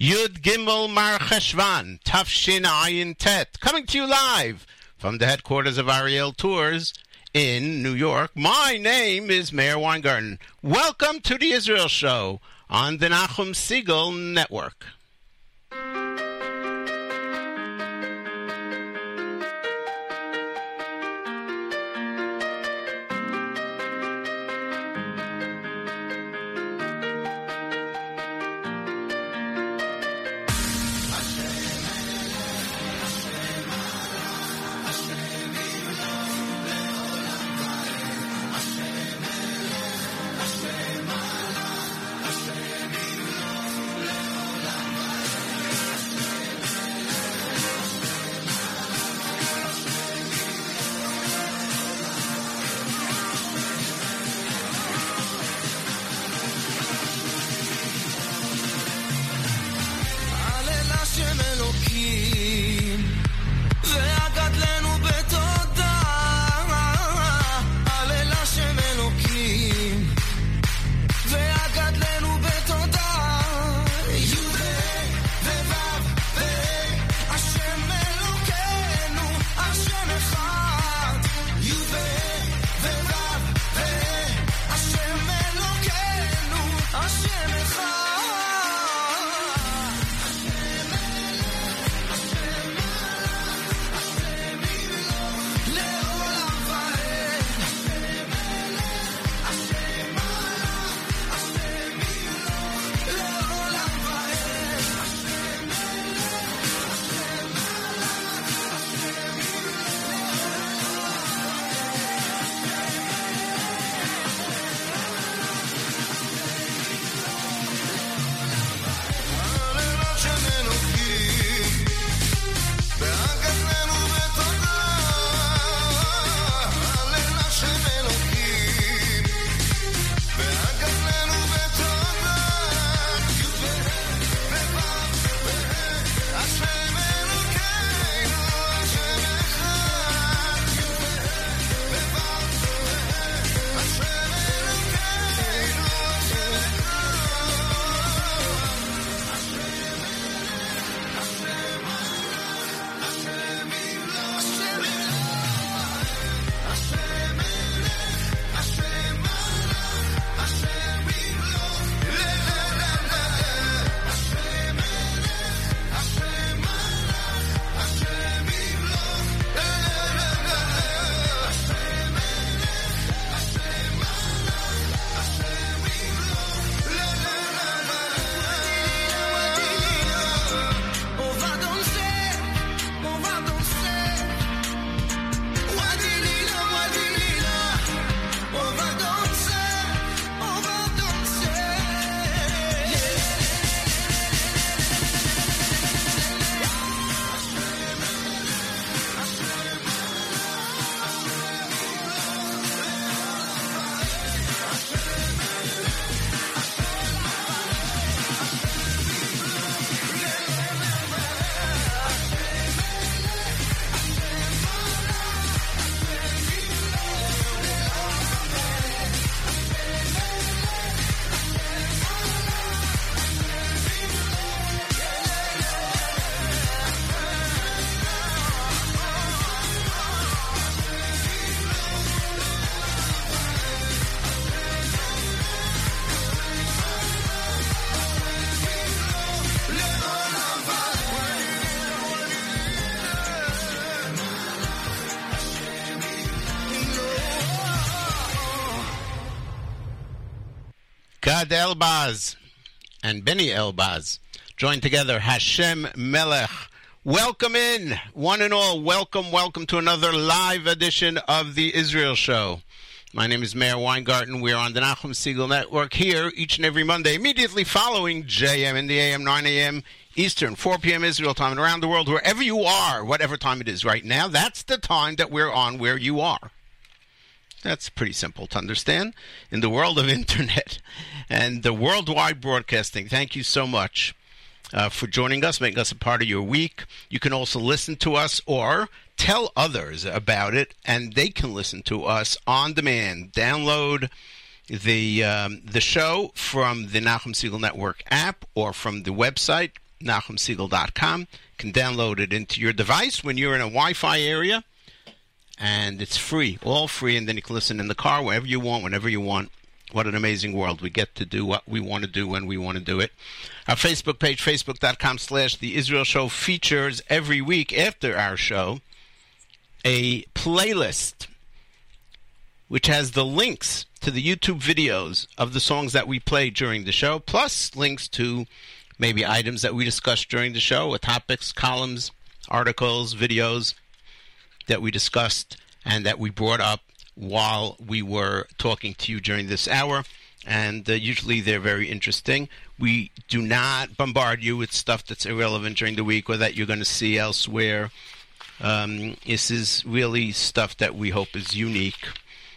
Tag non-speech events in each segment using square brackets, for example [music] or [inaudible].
Yud Gimel Mar Cheshvan, Tav Shin Ayin Tet, coming to you live from the headquarters of Ariel Tours in New York. My name is Meir Weingarten. Welcome to the Israel Show on the Nachum Segal Network. Gad Elbaz and Benny Elbaz joined together Hashem Melech. Welcome in, one and all. Welcome, welcome to another live edition of the Israel Show. My name is Meir Weingarten. We're on the Nachum Segal Network here each and every Monday, immediately following JM in the AM, 9 a.m. Eastern, 4 p.m. Israel time, and around the world, wherever you are, whatever time it is right now, that's the time that we're on where you are. That's pretty simple to understand. In the world of [laughs] internet and the worldwide broadcasting, thank you so much uh, for joining us, making us a part of your week. You can also listen to us or tell others about it, and they can listen to us on demand. Download the um, the show from the Nachum Segal Network app or from the website NachumSegal.com. You can download it into your device when you're in a Wi-Fi area, and it's free, all free. And then you can listen in the car wherever you want, whenever you want. What an amazing world. We get to do what we want to do when we want to do it. Our Facebook page, facebook.com slash The Israel Show, features every week after our show a playlist which has the links to the YouTube videos of the songs that we play during the show, plus links to maybe items that we discussed during the show, with topics, columns, articles, videos that we discussed and that we brought up while we were talking to you during this hour. And uh, usually they're very interesting. We do not bombard you with stuff that's irrelevant during the week or that you're going to see elsewhere. Um, this is really stuff that we hope is unique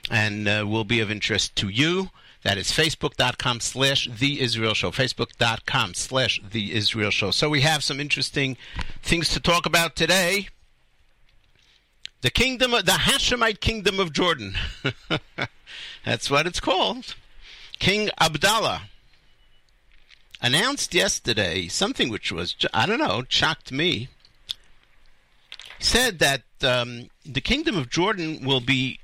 and uh, will be of interest to you. That is facebook.com slash the Israel Show. Facebook.com slash the Israel Show. So we have some interesting things to talk about today. The kingdom the Hashemite kingdom of Jordan. [laughs] That's what it's called. King Abdallah announced yesterday something which was, I don't know, shocked me. Said that um, the kingdom of Jordan will be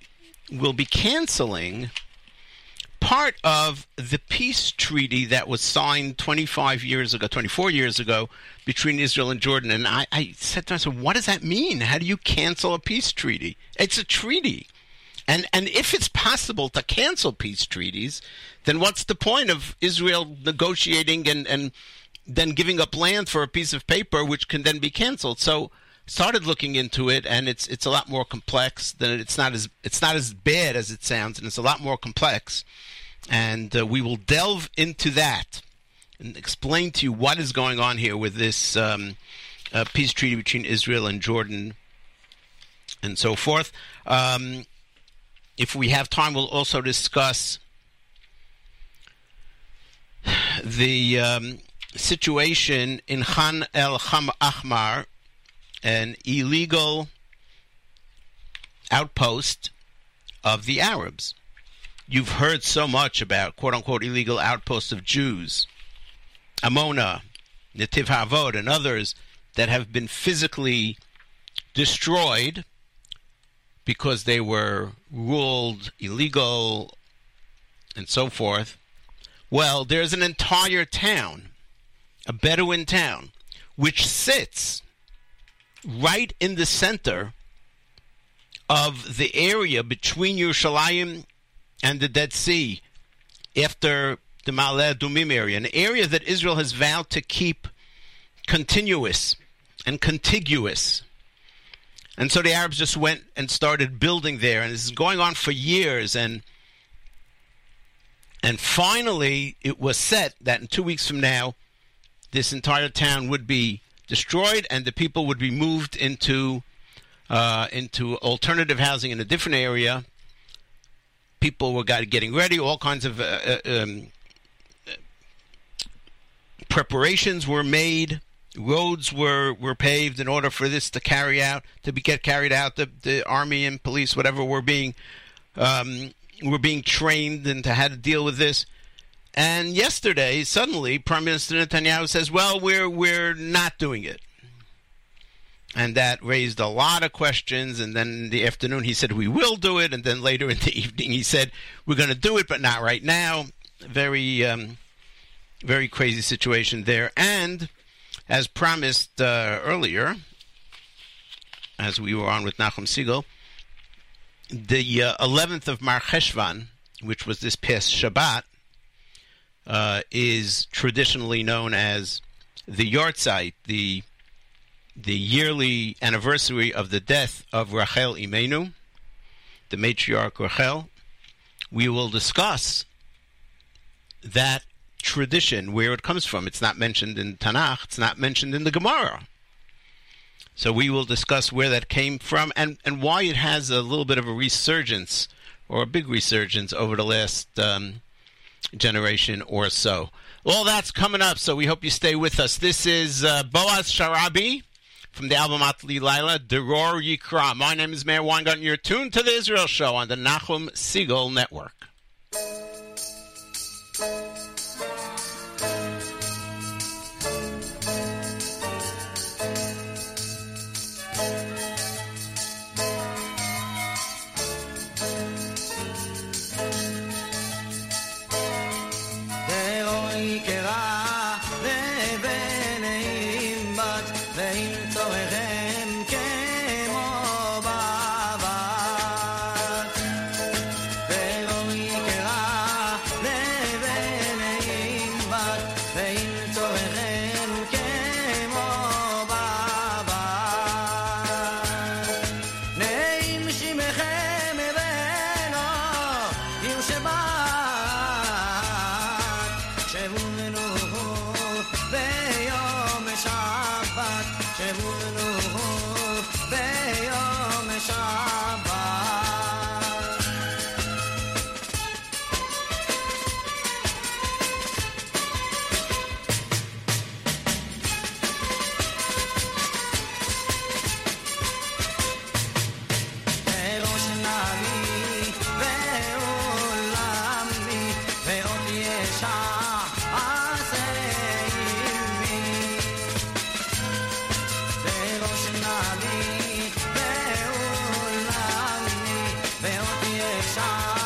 will be canceling part of the peace treaty that was signed 25 years ago, 24 years ago, between Israel and Jordan. And I, I said to myself, what does that mean? How do you cancel a peace treaty? It's a treaty. And, and if it's possible to cancel peace treaties, then what's the point of Israel negotiating and, and then giving up land for a piece of paper which can then be canceled? So started looking into it, and it's it's a lot more complex than it's not as it's not as bad as it sounds, and it's a lot more complex. And uh, we will delve into that and explain to you what is going on here with this um, uh, peace treaty between Israel and Jordan, and so forth. Um, if we have time, we'll also discuss the um, situation in Khan el Ahmar an illegal outpost of the Arabs. You've heard so much about quote unquote illegal outposts of Jews, Amona, Netiv Ha'avot, and others that have been physically destroyed because they were ruled illegal and so forth. Well, there's an entire town, a Bedouin town, which sits right in the center of the area between Yerushalayim and the Dead Sea after the Ma'ale Adumim area, an area that Israel has vowed to keep continuous and contiguous. And so the Arabs just went and started building there, and this is going on for years. And and finally, it was set that in two weeks from now, this entire town would be destroyed, and the people would be moved into uh, into alternative housing in a different area. People were got, getting ready. All kinds of uh, uh, um, preparations were made. Roads were, were paved in order for this to carry out to be get carried out. The, the army and police, whatever, were being um, were being trained into how to deal with this. And yesterday, suddenly, Prime Minister Netanyahu says, "Well, we're we're not doing it," and that raised a lot of questions. And then in the afternoon, he said, "We will do it," and then later in the [laughs] evening, he said, "We're going to do it, but not right now." Very, um, very crazy situation there. And as promised uh, earlier, as we were on with Nachum Segal, the uh, 11th of Mar Cheshvan, which was this past Shabbat, uh, is traditionally known as the Yahrzeit, the the yearly anniversary of the death of Rachel Imenu, the matriarch Rachel. We will discuss that tradition, where it comes from. It's not mentioned in Tanakh. It's not mentioned in the Gemara. So we will discuss where that came from and, and why it has a little bit of a resurgence or a big resurgence over the last um, generation or so. All that's coming up, so we hope you stay with us. This is uh, Boaz Sharabi from the album Atli Laila, Deror Yikra. My name is Meir Weingarten. You're tuned to the Israel Show on the Nachum Segal Network. shine.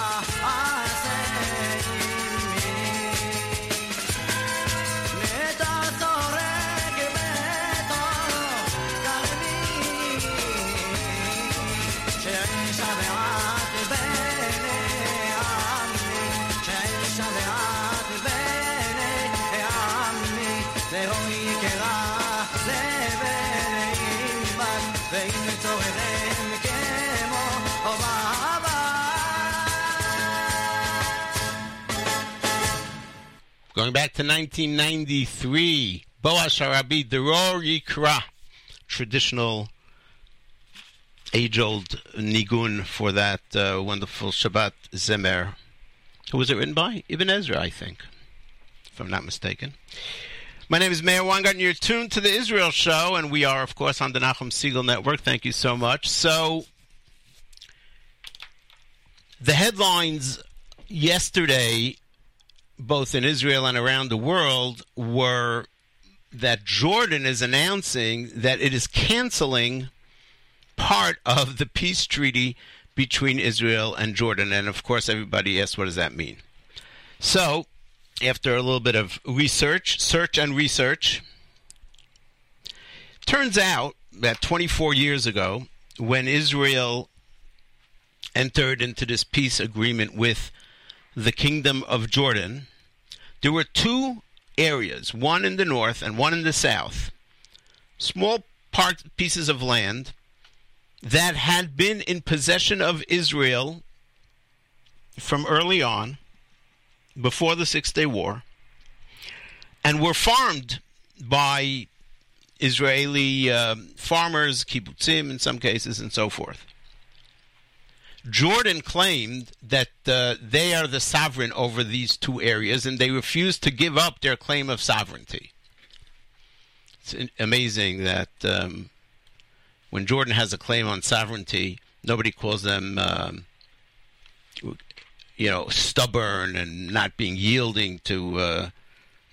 Going back to 1993, Boaz Sharabi Deror Yikra, traditional age-old nigun for that uh, wonderful Shabbat Zemer. Who was it written by? Ibn Ezra, I think, if I'm not mistaken. My name is Meir Weingarten. You're tuned to the Israel Show, and we are, of course, on the Nachum Segal Network. Thank you so much. So, the headlines yesterday both in Israel and around the world were that Jordan is announcing that it is canceling part of the peace treaty between Israel and Jordan. And of course, everybody asks, what does that mean? So, after a little bit of research, search and research, turns out that 24 years ago, when Israel entered into this peace agreement with the Kingdom of Jordan, there were two areas, one in the north and one in the south, small part pieces of land that had been in possession of Israel from early on, before the Six Day War, and were farmed by Israeli uh, farmers, kibbutzim in some cases, and so forth. Jordan claimed that uh, they are the sovereign over these two areas and they refused to give up their claim of sovereignty. It's amazing that um, when Jordan has a claim on sovereignty, nobody calls them, um, you know, stubborn and not being yielding to, uh,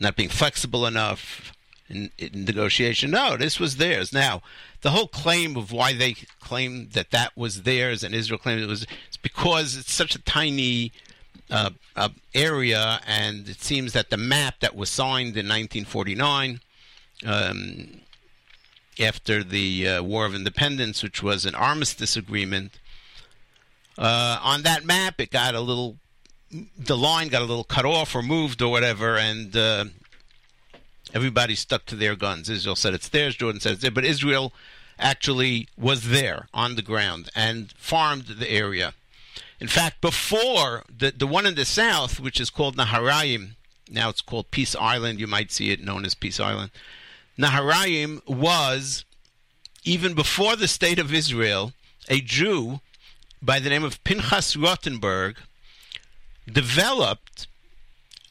not being flexible enough in, in negotiation. No, this was theirs. Now, the whole claim of why they claimed that that was theirs and Israel claimed it was it's because it's such a tiny uh, uh, area, and it seems that the map that was signed in 1949. Um, after the uh, War of Independence, which was an armistice agreement, uh, on that map it got a little, the line got a little cut off or moved or whatever, and uh, Everybody stuck to their guns. Israel said it's theirs. Jordan said it's theirs. But Israel actually was there on the ground and farmed the area. In fact, before the the one in the south, which is called Naharaim, now it's called Peace Island. You might see it known as Peace Island. Naharaim was even before the state of Israel a Jew by the name of Pinchas Rutenberg developed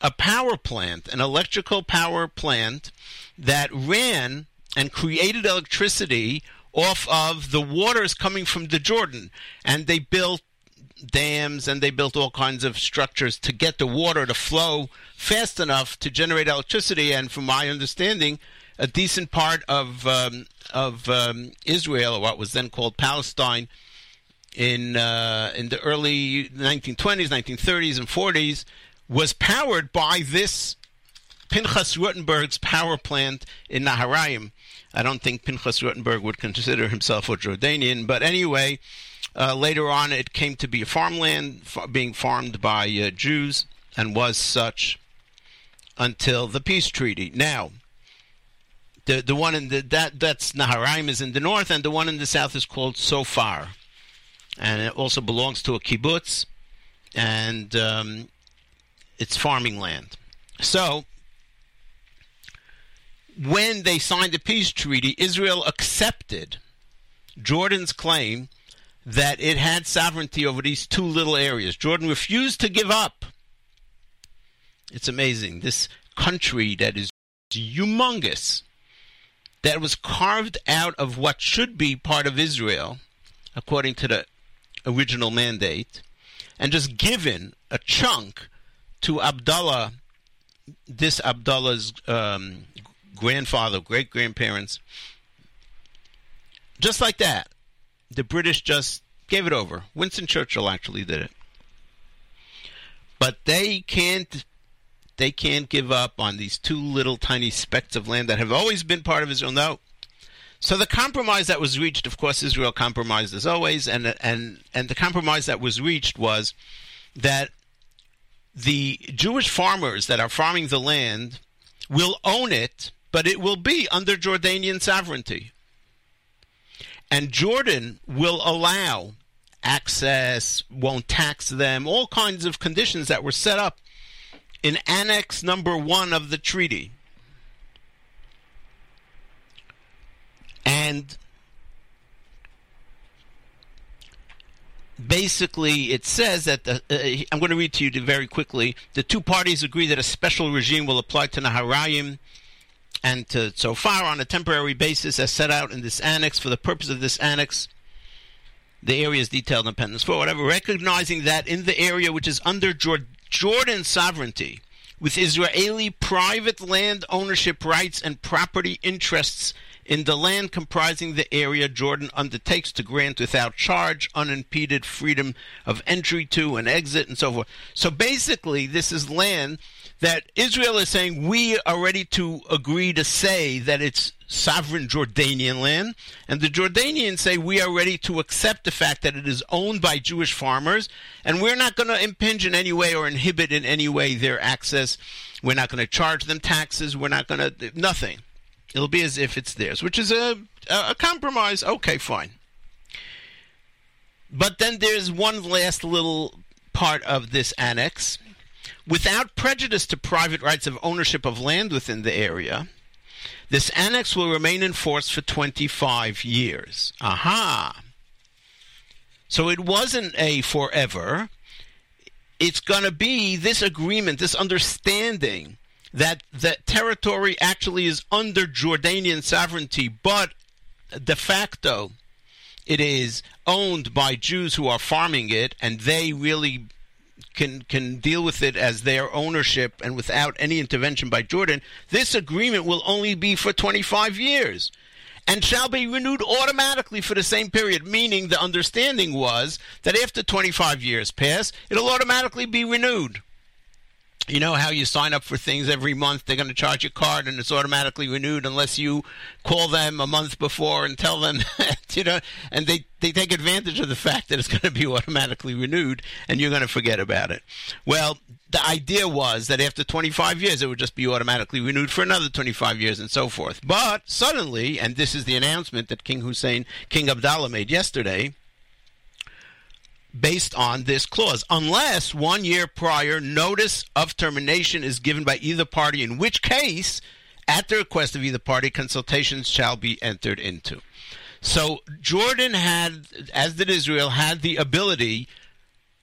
a power plant, an electrical power plant that ran and created electricity off of the waters coming from the Jordan. And they built dams and they built all kinds of structures to get the water to flow fast enough to generate electricity. And from my understanding, a decent part of um, of um, Israel, or what was then called Palestine, in uh, in the early 1920s, 1930s, and 40s was powered by this Pinchas Rutenberg's power plant in Naharaim. I don't think Pinchas Rutenberg would consider himself a Jordanian, but anyway, uh, later on it came to be farmland being farmed by uh, Jews and was such until the peace treaty. Now, the the one in the that that's Naharaim is in the north, and the one in the south is called Tzofar, and it also belongs to a kibbutz, and um, it's farming land. So when they signed the peace treaty, Israel accepted Jordan's claim that it had sovereignty over these two little areas. Jordan refused to give up. It's amazing. This country that is humongous, that was carved out of what should be part of Israel, according to the original mandate, and just given a chunk to Abdullah, this Abdullah's um, grandfather, great grandparents. Just like that, the British just gave it over. Winston Churchill actually did it. But they can't they can't give up on these two little tiny specks of land that have always been part of Israel. No. So the compromise that was reached, of course, Israel compromised as always, and and and the compromise that was reached was that the Jewish farmers that are farming the land will own it, but it will be under Jordanian sovereignty. And Jordan will allow access, won't tax them, all kinds of conditions that were set up in Annex number one of the treaty. And basically it says that the, uh, I'm going to read to you very quickly. The two parties agree that a special regime will apply to Naharayim and to Tzofar on a temporary basis as set out in this annex. For the purpose of this annex, the area is detailed in Appendix 4, whatever, recognizing that in the area which is under Jordan sovereignty, with Israeli private land ownership rights and property interests in the land comprising the area Jordan undertakes to grant without charge, unimpeded freedom of entry to and exit, and so forth. So basically, this is land that Israel is saying we are ready to agree to say that it's sovereign Jordanian land, and the Jordanians say we are ready to accept the fact that it is owned by Jewish farmers, and we're not going to impinge in any way or inhibit in any way their access. We're not going to charge them taxes. We're not going to nothing. It'll be as if it's theirs, which is a, a compromise. Okay, fine. But then there's one last little part of this annex. Without prejudice to private rights of ownership of land within the area, this annex will remain in force for 25 years. Aha! So it wasn't a forever. It's going to be this agreement, this understanding that the territory actually is under Jordanian sovereignty, but de facto it is owned by Jews who are farming it, and they really can can deal with it as their ownership and without any intervention by Jordan. This agreement will only be for 25 years and shall be renewed automatically for the same period, meaning the understanding was that after 25 years pass, it'll automatically be renewed you know how you sign up for things every month? They're going to charge your card and it's automatically renewed unless you call them a month before and tell them [laughs] you know and they they take advantage of the fact that it's going to be automatically renewed and you're going to forget about it. Well the idea was that after 25 years it would just be automatically renewed for another 25 years and so forth. But suddenly and this is the announcement that king hussein king abdallah made yesterday based on this clause, unless one year prior notice of termination is given by either party, in which case, at the request of either party, consultations shall be entered into. So Jordan had, as did Israel, had the ability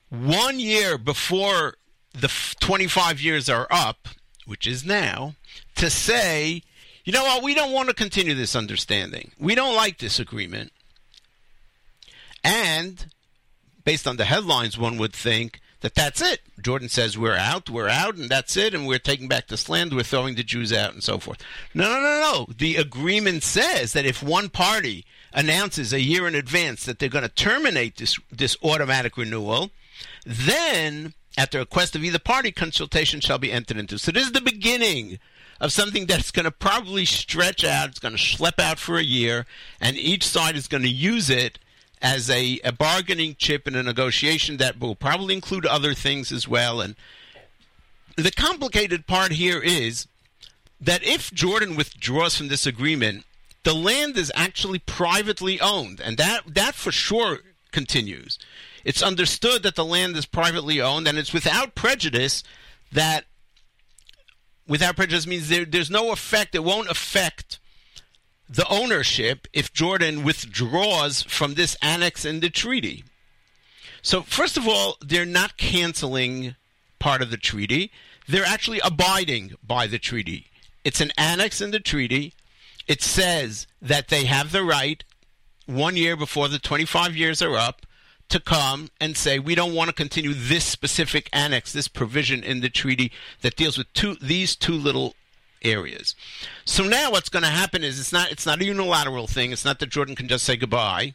one year before the 25 years are up, which is now, to say, you know what, we don't want to continue this understanding. We don't like this agreement. And based on the headlines, one would think that that's it. Jordan says we're out, we're out, and that's it, and we're taking back this land, we're throwing the Jews out, and so forth. No, no, no, no. The agreement says that if one party announces a year in advance that they're going to terminate this this automatic renewal, then at the request of either party, consultation shall be entered into. So this is the beginning of something that's going to probably stretch out. It's going to schlep out for a year, and each side is going to use it as a, a bargaining chip in a negotiation that will probably include other things as well. And the complicated part here is that if Jordan withdraws from this agreement, the land is actually privately owned, and that that for sure continues. It's understood that the land is privately owned, and it's without prejudice that without prejudice means there, there's no effect. It won't affect the ownership if Jordan withdraws from this annex in the treaty. So, first of all, they're not canceling part of the treaty. They're actually abiding by the treaty. It's an annex in the treaty. It says that they have the right, one year before the 25 years are up, to come and say we don't want to continue this specific annex, this provision in the treaty that deals with two these two little areas. So now what's going to happen is it's not it's not a unilateral thing. It's not that Jordan can just say goodbye.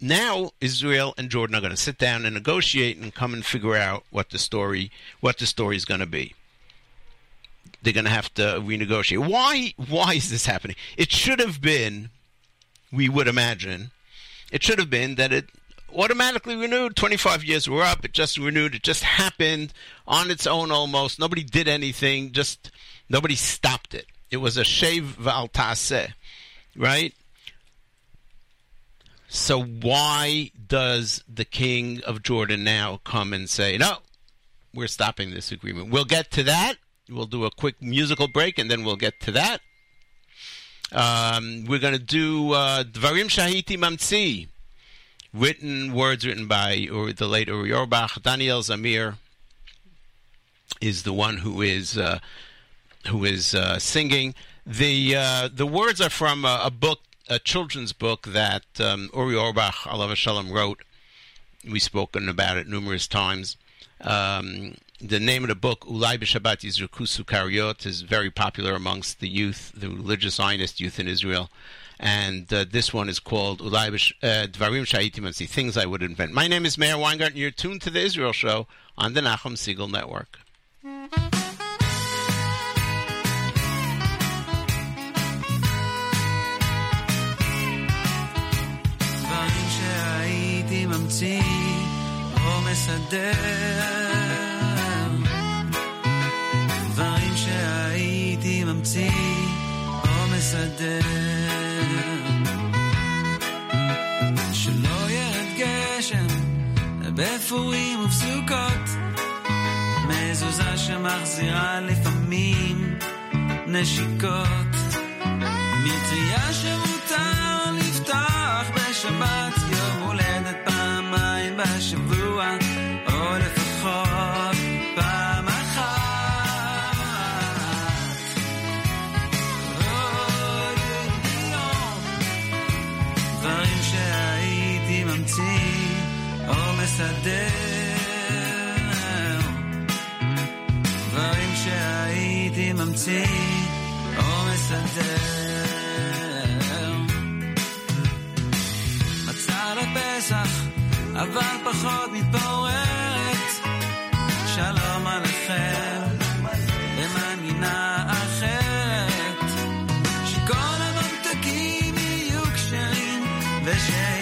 Now Israel and Jordan are going to sit down and negotiate and come and figure out what the story what the story is going to be. They're going to have to renegotiate. Why why is this happening? It should have been we would imagine it should have been that it automatically renewed. 25 years were up. It just renewed. It just happened on its own almost. Nobody did anything. Just nobody stopped it. It was a shev v'al ta'aseh, right? So why does the king of Jordan now come and say, no, we're stopping this agreement? We'll get to that. We'll do a quick musical break and then we'll get to that. Um, we're going to do uh, Dvarim Shahiti Mamtzi, written words written by or the late Uri Orbach. Daniel Zamir is the one who is uh, who is uh, singing. the uh, The words are from a, a, book, a children's book that um, Uri Orbach, Allah Shalom, wrote. We've spoken about it numerous times. Um, the name of the book, Ulai B'Shabbat Yizruku Sukariot, is very popular amongst the youth, the religious Zionist youth in Israel and uh, this one is called Ulaibish uh, Dvarim Shaiti Things I Would Invent. My name is Meir Weingart, and you're tuned to the Israel Show on the Nachum Segal Network. ממציא או מסדר דברים שהייתי ממציא או מסדר בפורים ובסוכות מזוזה שמחזירה לפעמים נשיקות. מטריה שמותר לפתוח בשבת יום הולדת פעמיים בשבוע או לפחות פעם מסדר דברים שהייתי ממציא או מסדר. מצה לפסח אבל פחות מתפוררת. שלום עליכם אחרת. שכל הממתקים יהיו כשרים ושיהיה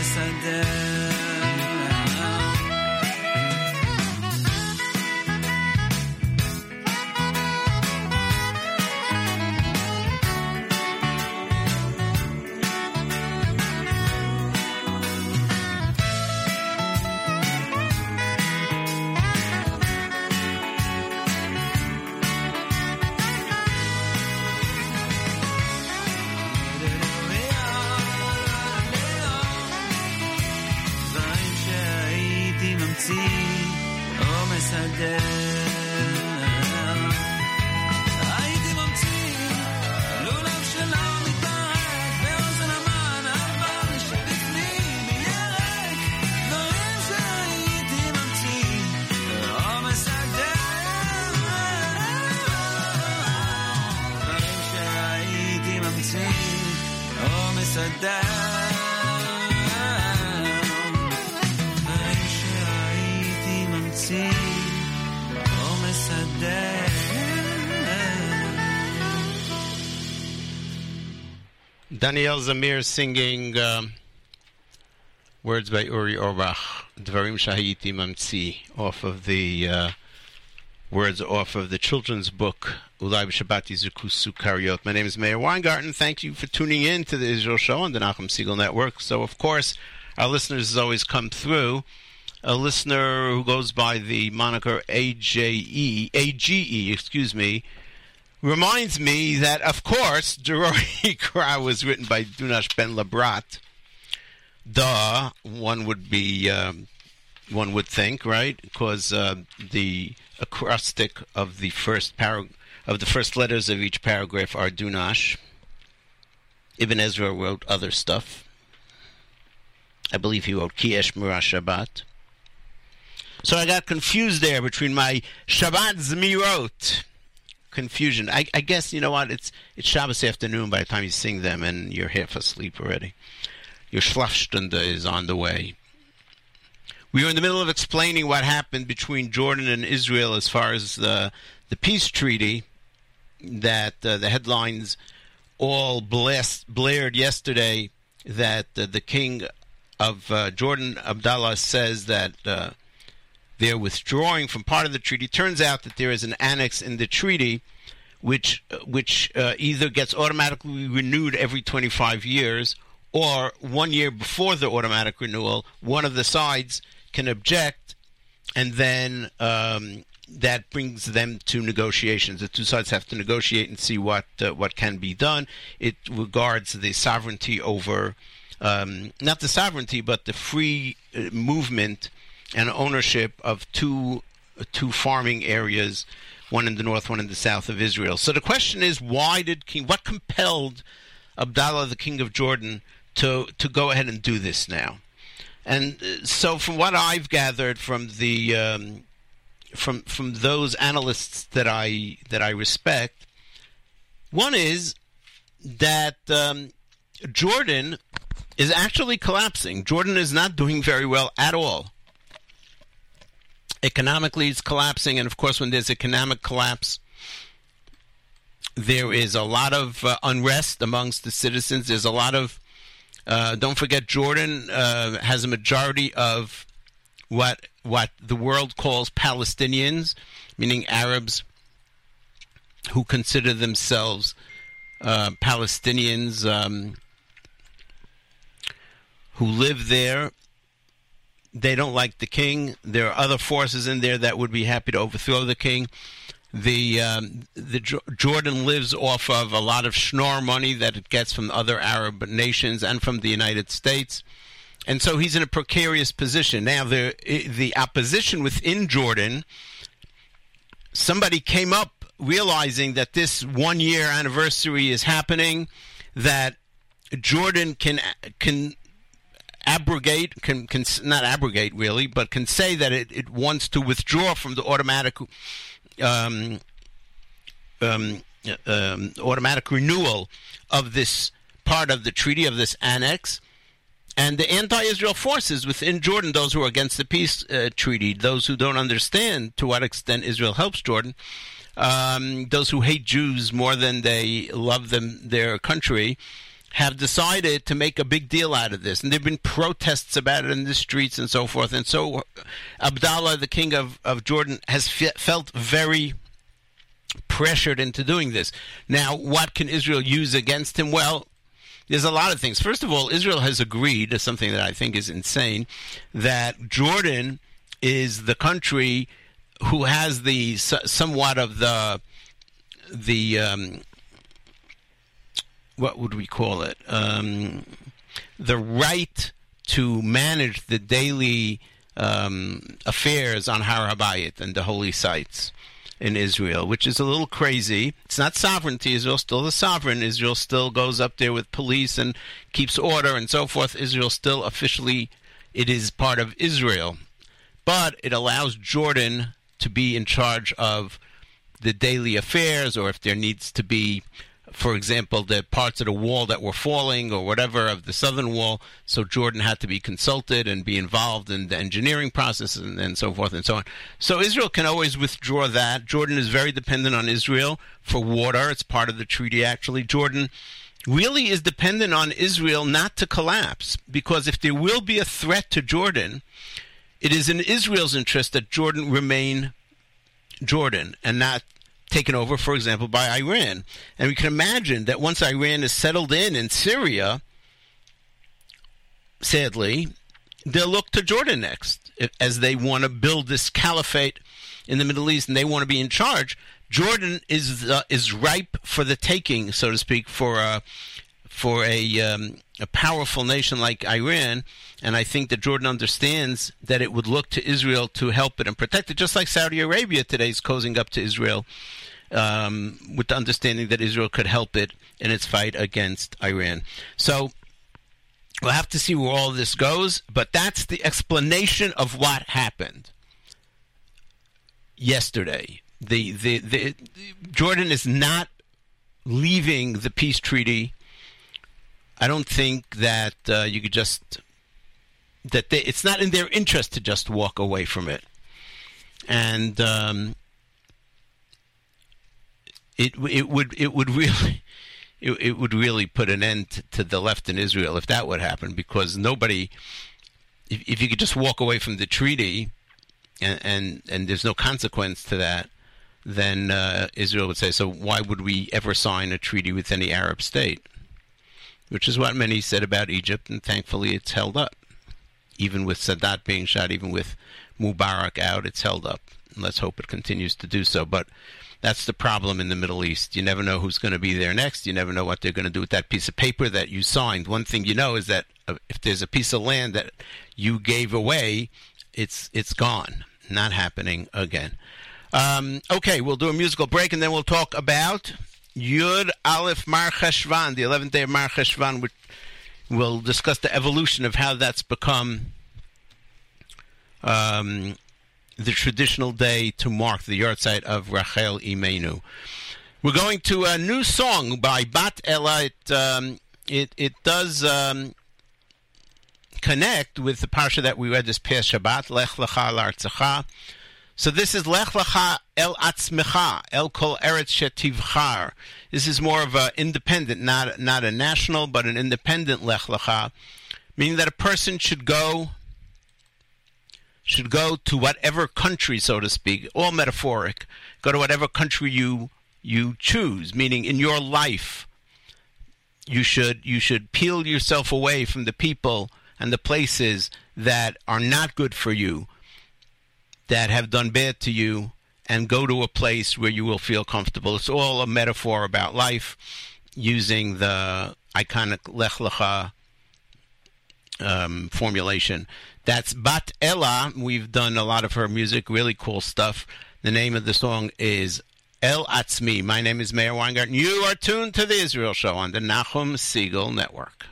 I said. Daniel Zamir singing um, words by Uri Orbach, Dvarim Shahayiti Mamtzi, off of the uh, words off of the children's book Ulai B'Shabbat Yizruku Sukariot. My name is Meir Weingarten. Thank you for tuning in to the Israel Show on the Nachum Segal Network. So, of course, our listeners always come through. A listener who goes by the moniker AJE, AGE, excuse me, reminds me that, of course, [laughs] Deror Yikra was written by Dunash Ben Labrat. Duh, one would be, um, one would think, right? Because uh, the acrostic of the first par- of the first letters of each paragraph are Dunash. Ibn Ezra wrote other stuff. I believe he wrote Ki Eshmera Shabbat. So I got confused there between my Shabbat Zmirot confusion. I, I, guess you know what? It's it's Shabbos afternoon by the time you sing them, and you're half asleep already. Your Schlafstunde is on the way. We were in the middle of explaining what happened between Jordan and Israel as far as the the peace treaty that uh, the headlines all blast, blared yesterday that uh, the king of uh, Jordan, Abdallah, says that uh, they're withdrawing from part of the treaty. Turns out that there is an annex in the treaty which which uh, either gets automatically renewed every 25 years or one year before the automatic renewal, one of the sides can object, and then um, that brings them to negotiations. The two sides have to negotiate and see what uh, what can be done. It regards the sovereignty over um, not the sovereignty, but the free uh, movement and ownership of two two farming areas, one in the north, one in the south of Israel. So the question is, why did King? What compelled Abdallah, the king of Jordan, to to go ahead and do this now? And uh, so, from what I've gathered from the um, from from those analysts that I that I respect, one is that um, Jordan is actually collapsing. Jordan is not doing very well at all. Economically, it's collapsing, and of course, when there's economic collapse, there is a lot of uh, unrest amongst the citizens. There's a lot of uh, don't forget, Jordan uh, has a majority of what what the world calls Palestinians, meaning Arabs who consider themselves uh, Palestinians um, who live there. They don't like the king. There are other forces in there that would be happy to overthrow the king. The um, the Jordan lives off of a lot of schnorr money that it gets from other Arab nations and from the United States, and so he's in a precarious position. Now the the opposition within Jordan, somebody came up realizing that this one year anniversary is happening, that Jordan can can abrogate can, can not abrogate really, but can say that it, it wants to withdraw from the automatic um, um, um, automatic renewal of this part of the treaty of this annex. And the anti-Israel forces within Jordan, those who are against the peace uh, treaty, those who don't understand to what extent Israel helps Jordan, um, those who hate Jews more than they love them their country, have decided to make a big deal out of this. And there have been protests about it in the streets and so forth. And so Abdallah, the king of, of Jordan, has fe- felt very pressured into doing this. Now, what can Israel use against him? Well, there's a lot of things. First of all, Israel has agreed to something that I think is insane that Jordan is the country who has the somewhat of the the um, what would we call it? Um, the right to manage the daily um, affairs on Har HaBayit and the holy sites in Israel, which is a little crazy. It's not sovereignty. Israel still the sovereign. Israel still goes up there with police and keeps order and so forth. Israel still officially it is part of Israel, but it allows Jordan to be in charge of the daily affairs, or if there needs to be for example, the parts of the wall that were falling or whatever of the southern wall. So Jordan had to be consulted and be involved in the engineering process and, and so forth and so on. So Israel can always withdraw that. Jordan is very dependent on Israel for water. It's part of the treaty, actually. Jordan really is dependent on Israel not to collapse because if there will be a threat to Jordan, it is in Israel's interest that Jordan remain Jordan and not taken over, for example, by Iran. And we can imagine that once Iran is settled in in Syria, sadly, they'll look to Jordan next as they want to build this caliphate in the Middle East and they want to be in charge. Jordan is uh, is ripe for the taking, so to speak, for a for a um, a powerful nation like Iran, and I think that Jordan understands that it would look to Israel to help it and protect it, just like Saudi Arabia today is cozying up to Israel um, with the understanding that Israel could help it in its fight against Iran. So we'll have to see where all this goes, but that's the explanation of what happened yesterday. The, the, the Jordan is not leaving the peace treaty. I don't think that uh, you could just that they, it's not in their interest to just walk away from it, and um, it it would it would really [laughs] it, it would really put an end to the left in Israel if that would happen because nobody if, if you could just walk away from the treaty and and, and there's no consequence to that then uh, Israel would say so why would we ever sign a treaty with any Arab state? Which is what many said about Egypt and thankfully it's held up. Even with Sadat being shot even with Mubarak out it's held up. Let's hope it continues to do so. But that's the problem in the Middle East. You never know who's going to be there next. You never know what they're going to do with that piece of paper that you signed. One thing you know is that uh, if there's a piece of land that you gave away, it's it's gone. Not happening again. Um, okay, we'll do a musical break and then we'll talk about Yud Aleph Mar Cheshvan, the 11th day of Mar Cheshvan, which we'll discuss the evolution of how that's become um, the traditional day to mark the yahrzeit of Rachel Imenu. We're going to a new song by Bat Ella. It um, it, it does um, connect with the parsha that we read this past Shabbat, Lech Lecha L'Artzecha. So this is Lech Lecha El Atzmecha, El Kol Eretz Shetivchar. This is more of an independent, not not a national, but an independent Lech Lecha, meaning that a person should go should go to whatever country, so to speak, all metaphoric. Go to whatever country you you choose, meaning in your life, you should you should peel yourself away from the people and the places that are not good for you, that have done bad to you, and go to a place where you will feel comfortable. It's all a metaphor about life, using the iconic Lech Lecha um, formulation. That's Bat Ella. We've done a lot of her music, really cool stuff. The name of the song is El Atzmi. My name is Meir Weingarten. You are tuned to the Israel Show on the Nachum Segal Network.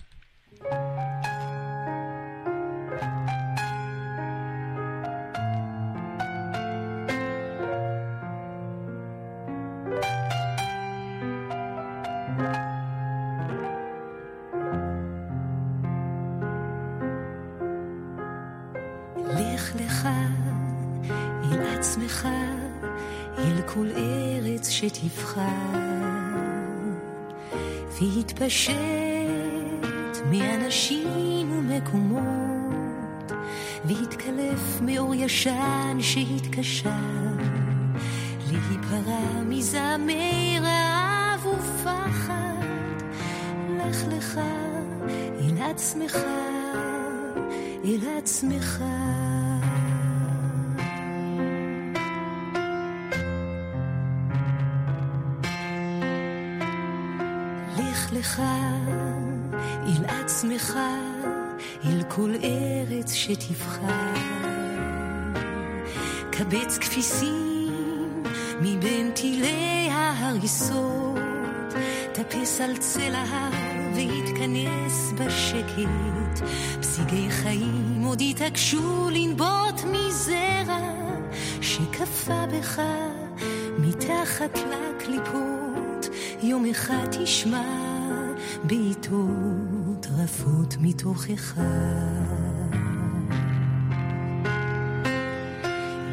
והתפשט מאנשים ומקומות, והתקלף מאור ישן שהתקשר, להיפרע מזמי רעב ופחד, לך לך אל עצמך. אל עצמך. לך לך אל עצמך, אל כל ארץ שתבחר. קבץ כפיסים מבין טילי ההריסות, טפס על צל והתכנס בשקט. פסיגי חיים עוד התעקשו לנבוט מזרע שקפא בך מתחת לקליפות, יום אחד תשמע בעיטות רפות מתוכך.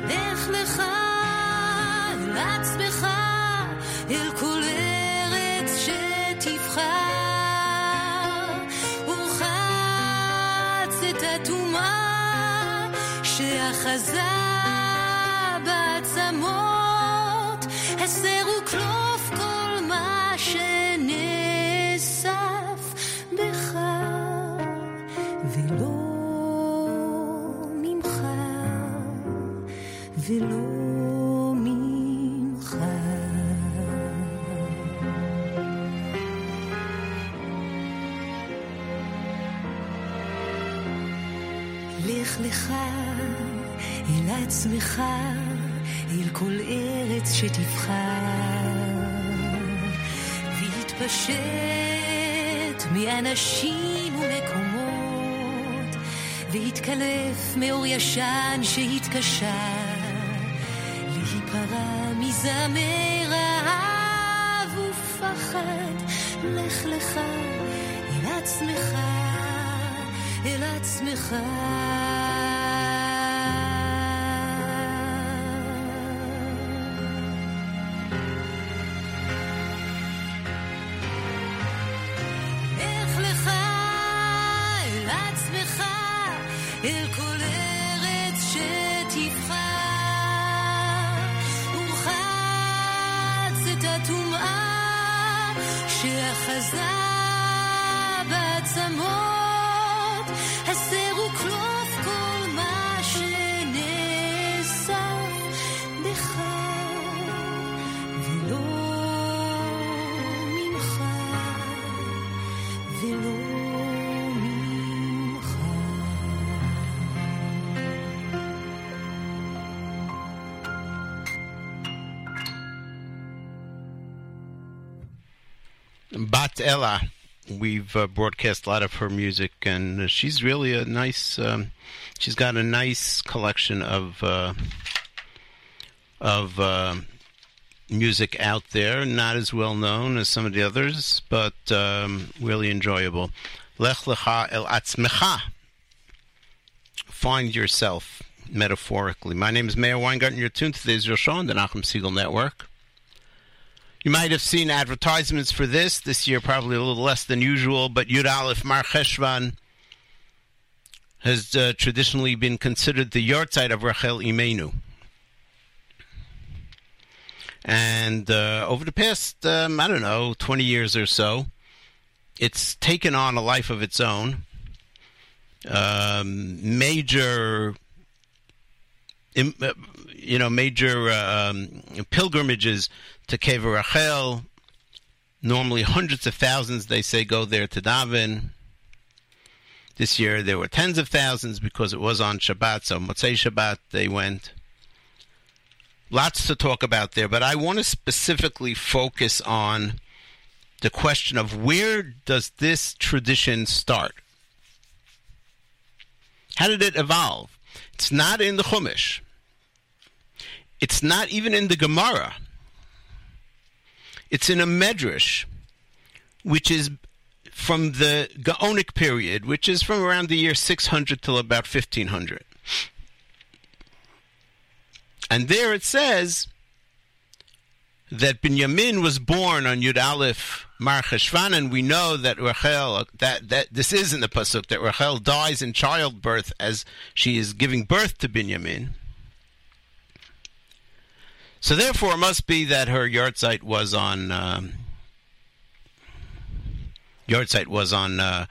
לך לך אל עצמך, אל כל ארץ שתבחר, ורחץ את הטומאה שאחזה בעצמות, הסר וקלוף כל מה שנאסף עצמך, אל כל ארץ שתבחר, והתפשט מאנשים ומקומות, והתקלף מאור ישן שהתקשה. להיפרע מזמי רעב ופחד, לך לך אל עצמך, אל עצמך. Bat Ella. We've uh, broadcast a lot of her music, and uh, she's really a nice. Um, she's got a nice collection of uh, of uh, music out there. Not as well known as some of the others, but um, really enjoyable. Lech lecha el atzmecha. Find yourself metaphorically. My name is Meir Weingarten. You're tuned to the Israel Show on the Nachum Segal Network. You might have seen advertisements for this this year, probably a little less than usual. But Yud Aleph Mar Cheshvan has uh, traditionally been considered the yahrzeit of Rachel Imenu. And uh, over the past, um, I don't know, 20 years or so, it's taken on a life of its own. Um, major, uh, you know, major um, pilgrimages to Kever Rachel. Normally, hundreds of thousands, they say, go there to daven. This year, there were tens of thousands because it was on Shabbat, so Motzei Shabbat they went. Lots to talk about there, but I want to specifically focus on the question of where does this tradition start? How did it evolve? It's not in the Chumash. It's not even in the Gemara. It's in a Medrash, which is from the Gaonic period, which is from around the year 600 till about 1500. And there it says that Binyamin was born on Yud Aleph Mar Cheshvan, and we know that Rachel, that, that this is in the pasuk that Rachel dies in childbirth as she is giving birth to Binyamin. So therefore, it must be that her yahrzeit was on um, yahrzeit was on uh,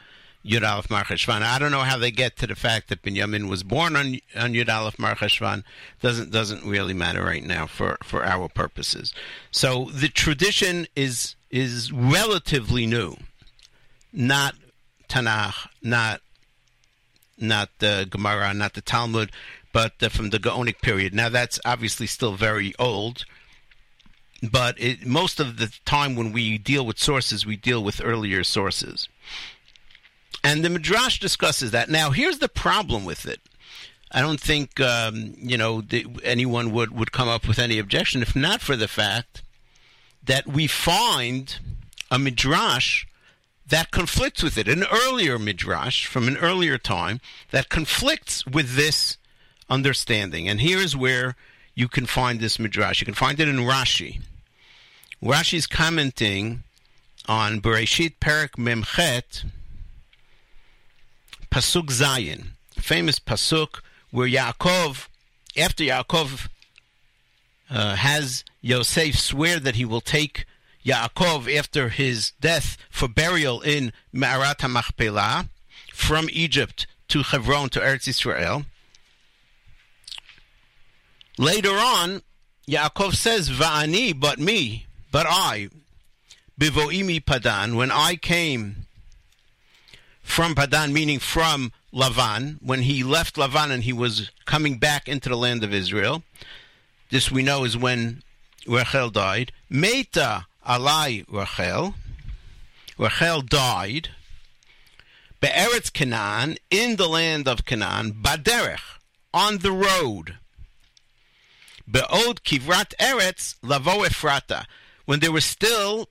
Yud Aleph Mar Cheshvan. I don't know how they get to the fact that Binyamin was born on on Yud Aleph Mar Cheshvan. Doesn't doesn't really matter right now for, for our purposes. So the tradition is is relatively new, not Tanakh, not not the Gemara, not the Talmud, but uh, from the Gaonic period. Now that's obviously still very old, but it, most of the time when we deal with sources, we deal with earlier sources. And the Midrash discusses that. Now, here's the problem with it. I don't think um, you know the, anyone would, would come up with any objection if not for the fact that we find a midrash that conflicts with it, an earlier midrash from an earlier time that conflicts with this understanding. And here's where you can find this midrash. You can find it in Rashi. Rashi's commenting on Bereshit Perek Mem Chet, Pasuk Zayin, famous Pasuk where Yaakov, after Yaakov uh, has Yosef swear that he will take Yaakov after his death for burial in Ma'arat HaMachpelah from Egypt to Hebron to Eretz Israel. Later on, Yaakov says, Va'ani, but me, but I, Bivoimi Padan, when I came from Padan, meaning from Lavan, when he left Lavan and he was coming back into the land of Israel. This we know is when Rachel died. Meta alai Rachel. Rachel died. Be'eretz Canaan, in the land of Canaan, Baderech, on the road. Be'od Kivrat Eretz, Lavo Ephrata. When they were still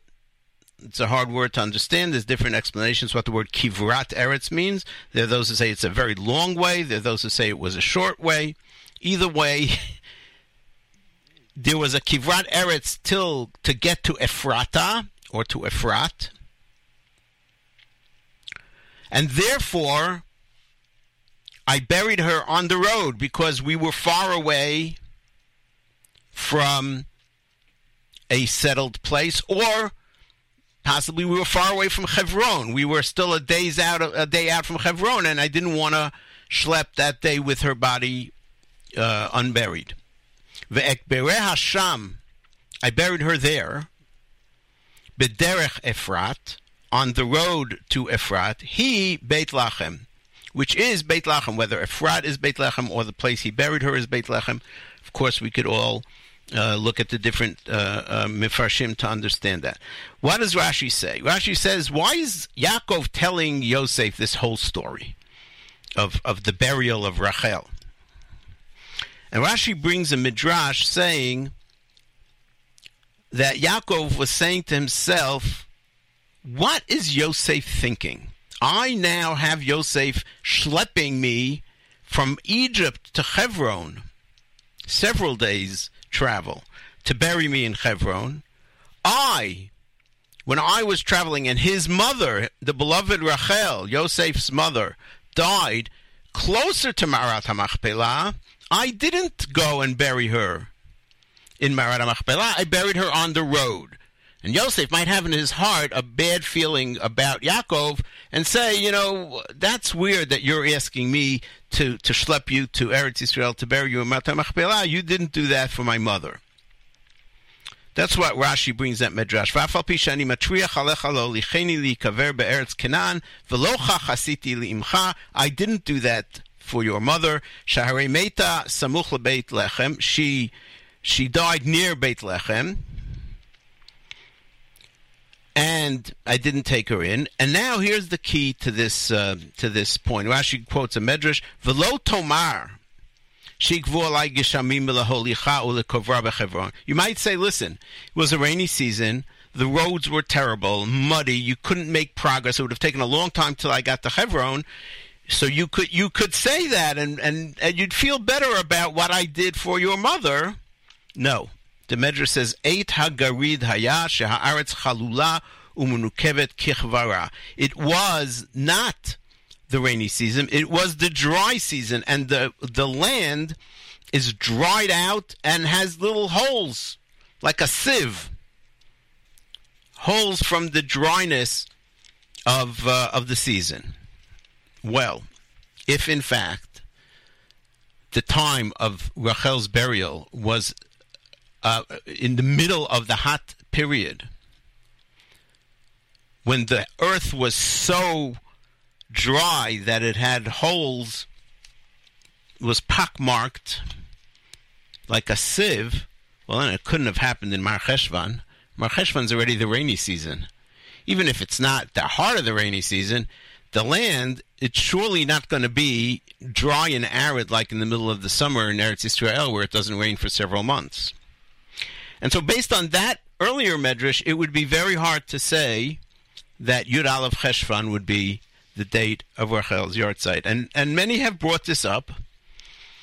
it's a hard word to understand. There's different explanations what the word kivrat eretz means. There are those who say it's a very long way. There are those who say it was a short way. Either way, [laughs] there was a kivrat eretz till to get to Ephrata or to Ephrat, and therefore I buried her on the road because we were far away from a settled place or possibly we were far away from Hebron. We were still a days out, a day out from Hebron, and I didn't want to schlep that day with her body uh, unburied. Ve'ekbereh Hasham, I buried her there. Bederech Efrat, on the road to Efrat, he Beit Lechem, which is Beit Lechem. Whether Efrat is Beit Lechem or the place he buried her is Beit Lachem, of course we could all uh, look at the different uh, uh, to understand that. What does Rashi say? Rashi says, why is Yaakov telling Yosef this whole story of, of the burial of Rachel? And Rashi brings a midrash saying that Yaakov was saying to himself, what is Yosef thinking? I now have Yosef schlepping me from Egypt to Hebron several days travel to bury me in Hebron. I, when I was traveling, and his mother, the beloved Rachel, Yosef's mother, died closer to Ma'arat HaMachpelah, I didn't go and bury her in Ma'arat HaMachpelah. I buried her on the road. And Yosef might have in his heart a bad feeling about Yaakov and say, you know, that's weird that you're asking me to, to schlep you to Eretz Israel to bury you in Ma'arat Machpelah. You didn't do that for my mother. That's what Rashi brings that medrash. I didn't do that for your mother. She she died near Beit Lechem and I didn't take her in. And now here's the key to this uh, to this point. Rashi quotes a medrash: "Velo tomar." You might say, listen, it was a rainy season. The roads were terrible, muddy. You couldn't make progress. It would have taken a long time till I got to Hebron. So you could you could say that, and, and, and you'd feel better about what I did for your mother. No, the Medrash says, Et hagarid haya shehaaretz chalula umunukevet kichvara. It was not the rainy season, it was the dry season, and the, the land is dried out and has little holes, like a sieve. Holes from the dryness of, uh, of the season. Well, if in fact the time of Rachel's burial was uh, in the middle of the hot period, when the earth was so dry that it had holes, was pockmarked like a sieve, well, then it couldn't have happened in Mar Cheshvan. Mar Cheshvan's already the rainy season. Even if it's not the heart of the rainy season, the land, it's surely not going to be dry and arid like in the middle of the summer in Eretz Israel where it doesn't rain for several months. And so, based on that earlier medrash, it would be very hard to say that Yud Aleph Cheshvan would be the date of Rachel's yahrzeit, and and many have brought this up.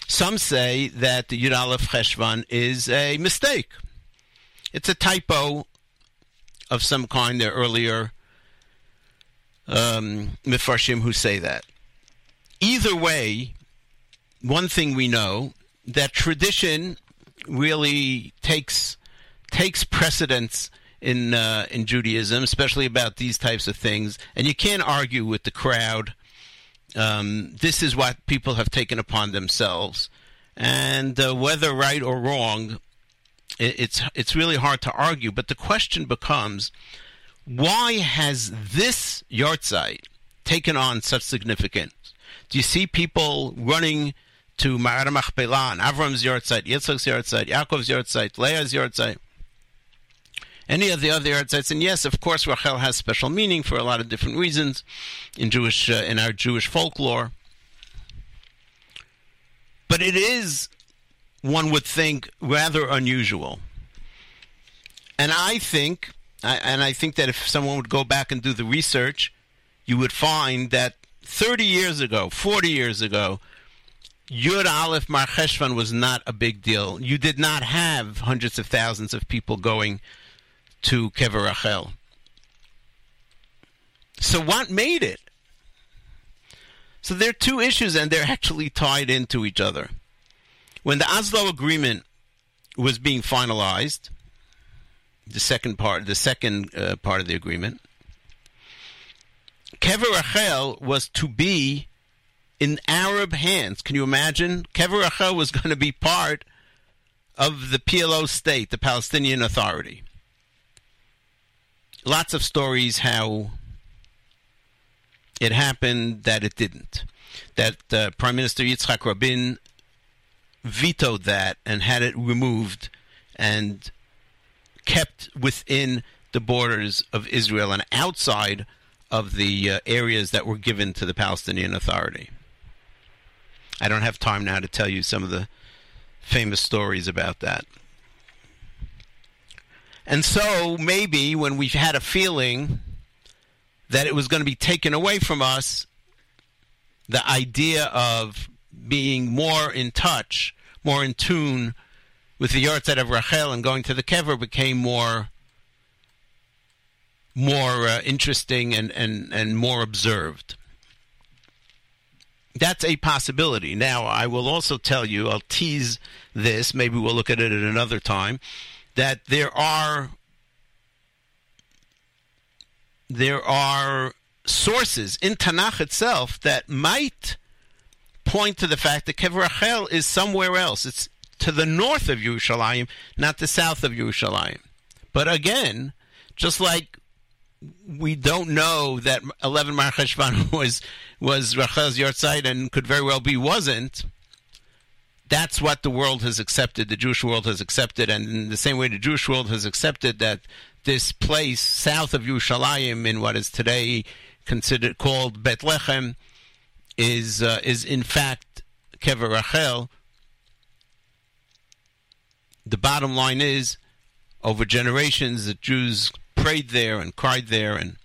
Some say that the Yud Aleph Cheshvan is a mistake. It's a typo of some kind. There earlier um, Mefarshim who say that. Either way, one thing we know that tradition really takes takes precedence in uh, in Judaism, especially about these types of things, and you can't argue with the crowd. Um, this is what people have taken upon themselves, and uh, whether right or wrong, it, it's it's really hard to argue. But the question becomes, why has this yahrzeit taken on such significance? Do you see people running to Ma'ar Machpelah, and Avram's yahrzeit, Yitzchak's yahrzeit, Yaakov's yahrzeit, Leah's yahrzeit? Any of the other yahrzeits. And yes, of course, Rachel has special meaning for a lot of different reasons in Jewish uh, in our Jewish folklore. But it is, one would think, rather unusual. And I think, I, and I think that if someone would go back and do the research, you would find that 30 years ago, 40 years ago, Yud Aleph Mar Cheshvan was not a big deal. You did not have hundreds of thousands of people going to Kever Rachel. So what made it? So there are two issues, and they're actually tied into each other. When the Oslo Agreement was being finalized, the second part, the second uh, part of the agreement, Kever Rachel was to be in Arab hands. Can you imagine? Kever Rachel was going to be part of the PLO state, the Palestinian Authority lots of stories how it happened that it didn't. That uh, Prime Minister Yitzhak Rabin vetoed that and had it removed and kept within the borders of Israel and outside of the uh, areas that were given to the Palestinian Authority. I don't have time now to tell you some of the famous stories about that. And so maybe when we've had a feeling that it was going to be taken away from us, the idea of being more in touch, more in tune with the yahrzeit of Rachel and going to the kever became more more uh, interesting and, and, and more observed. That's a possibility. Now, I will also tell you, I'll tease this, maybe we'll look at it at another time, that there are there are sources in Tanakh itself that might point to the fact that Kever Rachel is somewhere else. It's to the north of Yerushalayim, not the south of Yerushalayim. But again, just like we don't know that 11 Mar [laughs] was was Rachel's yahrzeit and could very well be wasn't. That's what the world has accepted. The Jewish world has accepted, and in the same way, the Jewish world has accepted that this place south of Yerushalayim in what is today considered called Bethlehem is uh, is in fact Kever Rachel. The bottom line is, over generations, the Jews prayed there and cried there and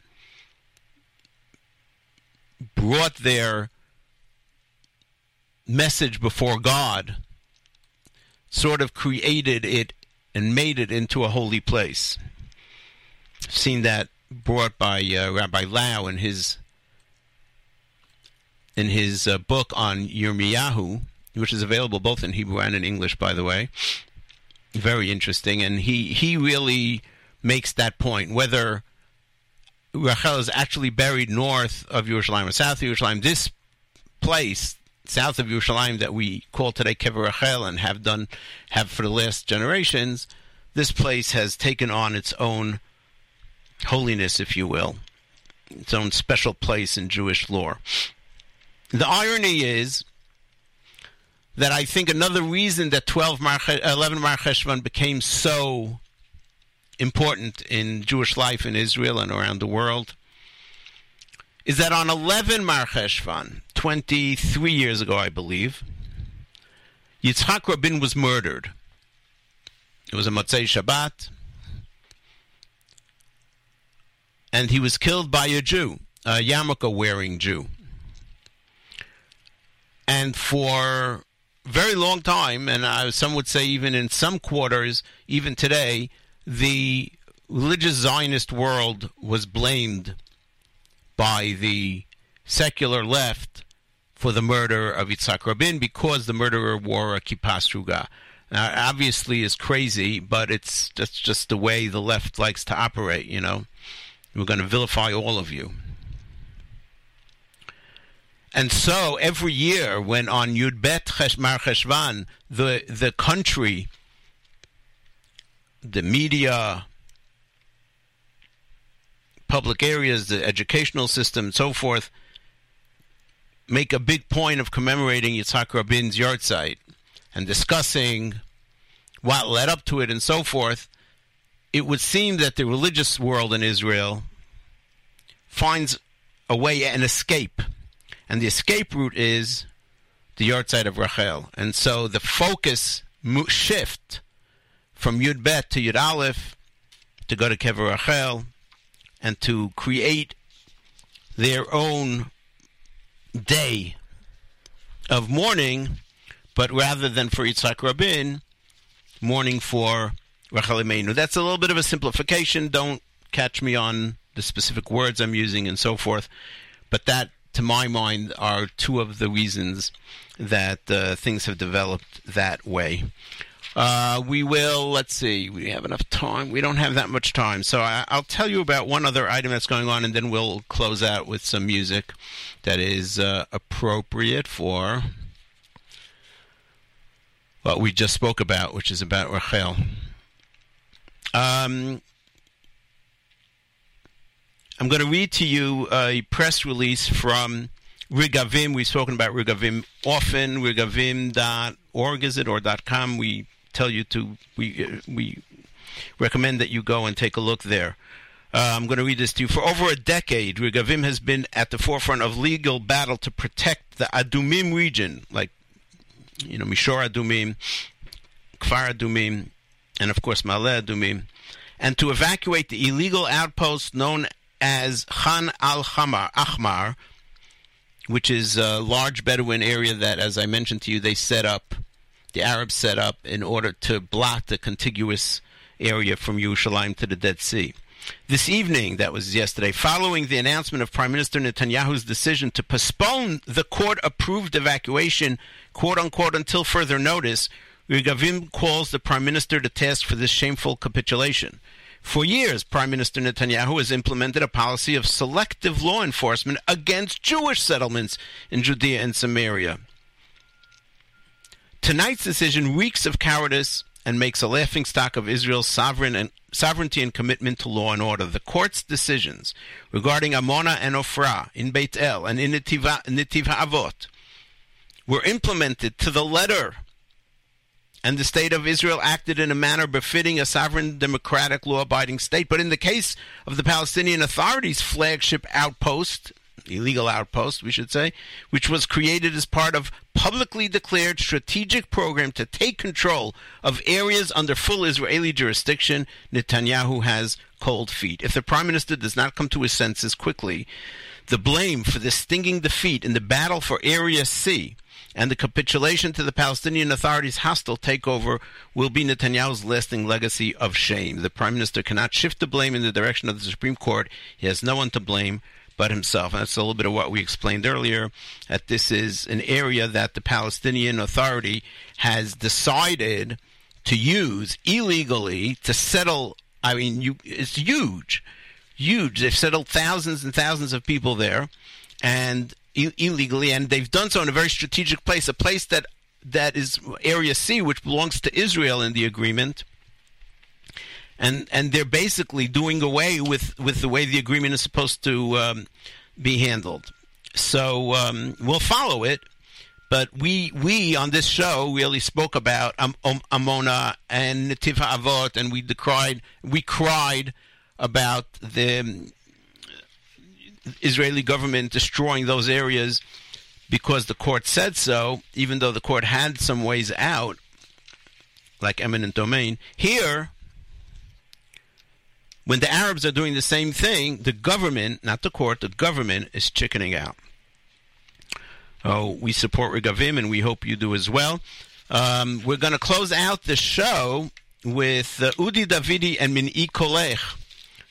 brought their message before God, sort of created it and made it into a holy place seen that brought by uh, Rabbi Lau in his in his uh, book on Yirmiyahu, which is available both in Hebrew and in English, by the way. Very interesting, and he he really makes that point whether Rachel is actually buried north of Yerushalayim or south of Yerushalayim. This place south of Yerushalayim that we call today Kever Rachel and have done have for the last generations, this place has taken on its own holiness, if you will, its own special place in Jewish lore. The irony is that I think another reason that 12 Mar- 11 Mar Cheshvan became so important in Jewish life in Israel and around the world is that on 11 Mar Cheshvan, 23 years ago, I believe, Yitzhak Rabin was murdered. It was a Motzei Shabbat. and he was killed by a Jew, a yarmulke wearing Jew. And for a very long time, and uh, some would say even in some quarters, even today, the religious Zionist world was blamed by the secular left for the murder of Yitzhak Rabin because the murderer wore a kippah sruga. Now, obviously, is crazy, but it's that's just the way the left likes to operate. You know, we're going to vilify all of you. And so every year, when on Yud Bet Mar Cheshvan, the the country, the media, public areas, the educational system, and so forth, make a big point of commemorating Yitzhak Rabin's yahrzeit and discussing what led up to it and so forth, it would seem that the religious world in Israel finds a way, an escape. And the escape route is the yahrzeit of Rachel. And so the focus shift from Yud Bet to Yud Aleph to go to Kever Rachel and to create their own day of mourning, but rather than for Yitzhak Rabin, mourning for Rachel Imenu. That's a little bit of a simplification. Don't catch me on the specific words I'm using and so forth, but that, to my mind, are two of the reasons that uh, things have developed that way. Uh, we will, let's see, we have enough time. We don't have that much time. So I, I'll tell you about one other item that's going on, and then we'll close out with some music that is uh, appropriate for what we just spoke about, which is about Rachel. Um, I'm going to read to you a press release from Rigavim. We've spoken about Rigavim often. Rigavim.org is it or .com? We tell you to we uh, we recommend that you go and take a look there. Uh, I'm going to read this to you. For over a decade, Rigavim has been at the forefront of legal battle to protect the Adumim region, like you know Mishor Adumim, Kfar Adumim, and of course Maleh Adumim, and to evacuate the illegal outpost known as Khan al Hamar, Ahmar, which is a large Bedouin area that, as I mentioned to you, they set up, the Arabs set up in order to block the contiguous area from Yerushalayim to the Dead Sea. This evening, that was yesterday, following the announcement of Prime Minister Netanyahu's decision to postpone the court approved evacuation, quote unquote, until further notice, Rigavim calls the Prime Minister to task for this shameful capitulation. For years, Prime Minister Netanyahu has implemented a policy of selective law enforcement against Jewish settlements in Judea and Samaria. Tonight's decision reeks of cowardice and makes a laughingstock of Israel's sovereign and, sovereignty and commitment to law and order. The court's decisions regarding Amona and Ofra in Beit El and in Netiv Avot were implemented to the letter and the state of Israel acted in a manner befitting a sovereign, democratic, law abiding state. But in the case of the Palestinian Authority's flagship outpost, illegal outpost, we should say, which was created as part of publicly declared strategic program to take control of areas under full Israeli jurisdiction, Netanyahu has cold feet. If the prime minister does not come to his senses quickly, the blame for this stinging defeat in the battle for Area C and the capitulation to the Palestinian Authority's hostile takeover will be Netanyahu's lasting legacy of shame. The Prime Minister cannot shift the blame in the direction of the Supreme Court. He has no one to blame but himself. And that's a little bit of what we explained earlier, that this is an area that the Palestinian Authority has decided to use illegally to settle. I mean, you, it's huge, huge. They've settled thousands and thousands of people there, and illegally, and they've done so in a very strategic place, a place that that is Area C, which belongs to Israel in the agreement. And and they're basically doing away with, with the way the agreement is supposed to um, be handled. So um, we'll follow it, but we we on this show really spoke about um, um, Amona and Netiv Avot, and we decried we cried about the Israeli government destroying those areas because the court said so, even though the court had some ways out, like eminent domain. Here, when the Arabs are doing the same thing, the government, not the court, the government is chickening out. Oh, we support Regavim, and we hope you do as well. Um, we're going to close out the show with uh, Udi Davidi and Min'i Kolech,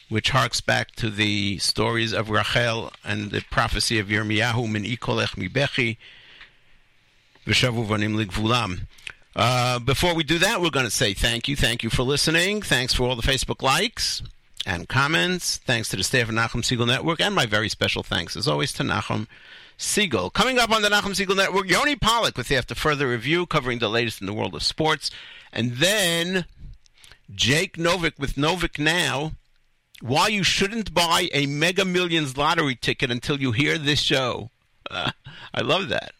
which harks back to the stories of Rachel and the prophecy of Yirmiyahu, Min'i Kolech Mibechi, V'shavu Vanim Ligvulam. Uh, before we do that, we're going to say thank you. Thank you for listening. Thanks for all the Facebook likes and comments. Thanks to the staff of Nachum Segal Network. And my very special thanks, as always, to Nachum Segal. Coming up on the Nachum Segal Network, Yoni Pollock with the After Further Review covering the latest in the world of sports. And then Jake Novick with Novick Now. Why you shouldn't buy a Mega Millions lottery ticket until you hear this show. Uh, [laughs] I love that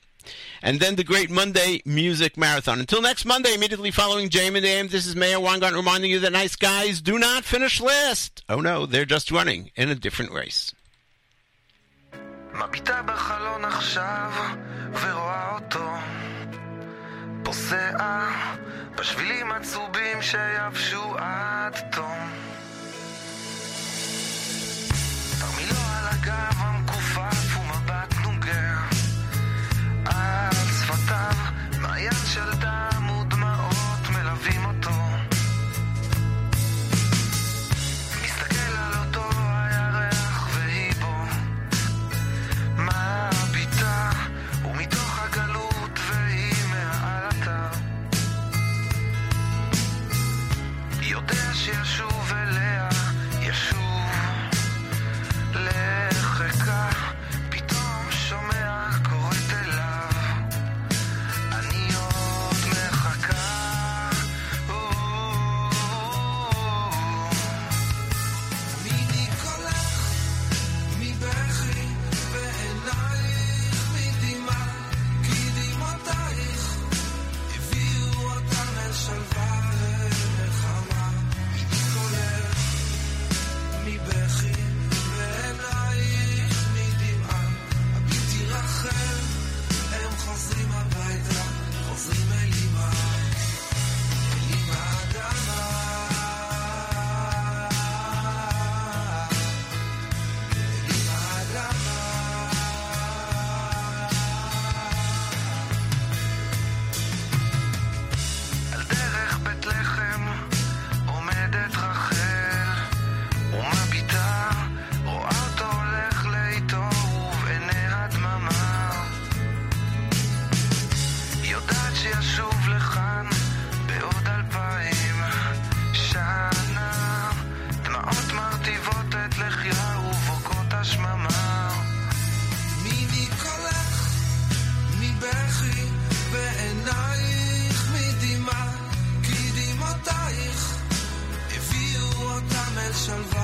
and then the Great Monday Music Marathon. Until next Monday, immediately following JM and AM, this is Meir Weingarten reminding you that nice guys do not finish last. Oh no, they're just running in a different race. מביטה בחלון עכשיו ורואה אותו פוסע בשבילים עצובים שיבשו עד תום salvar.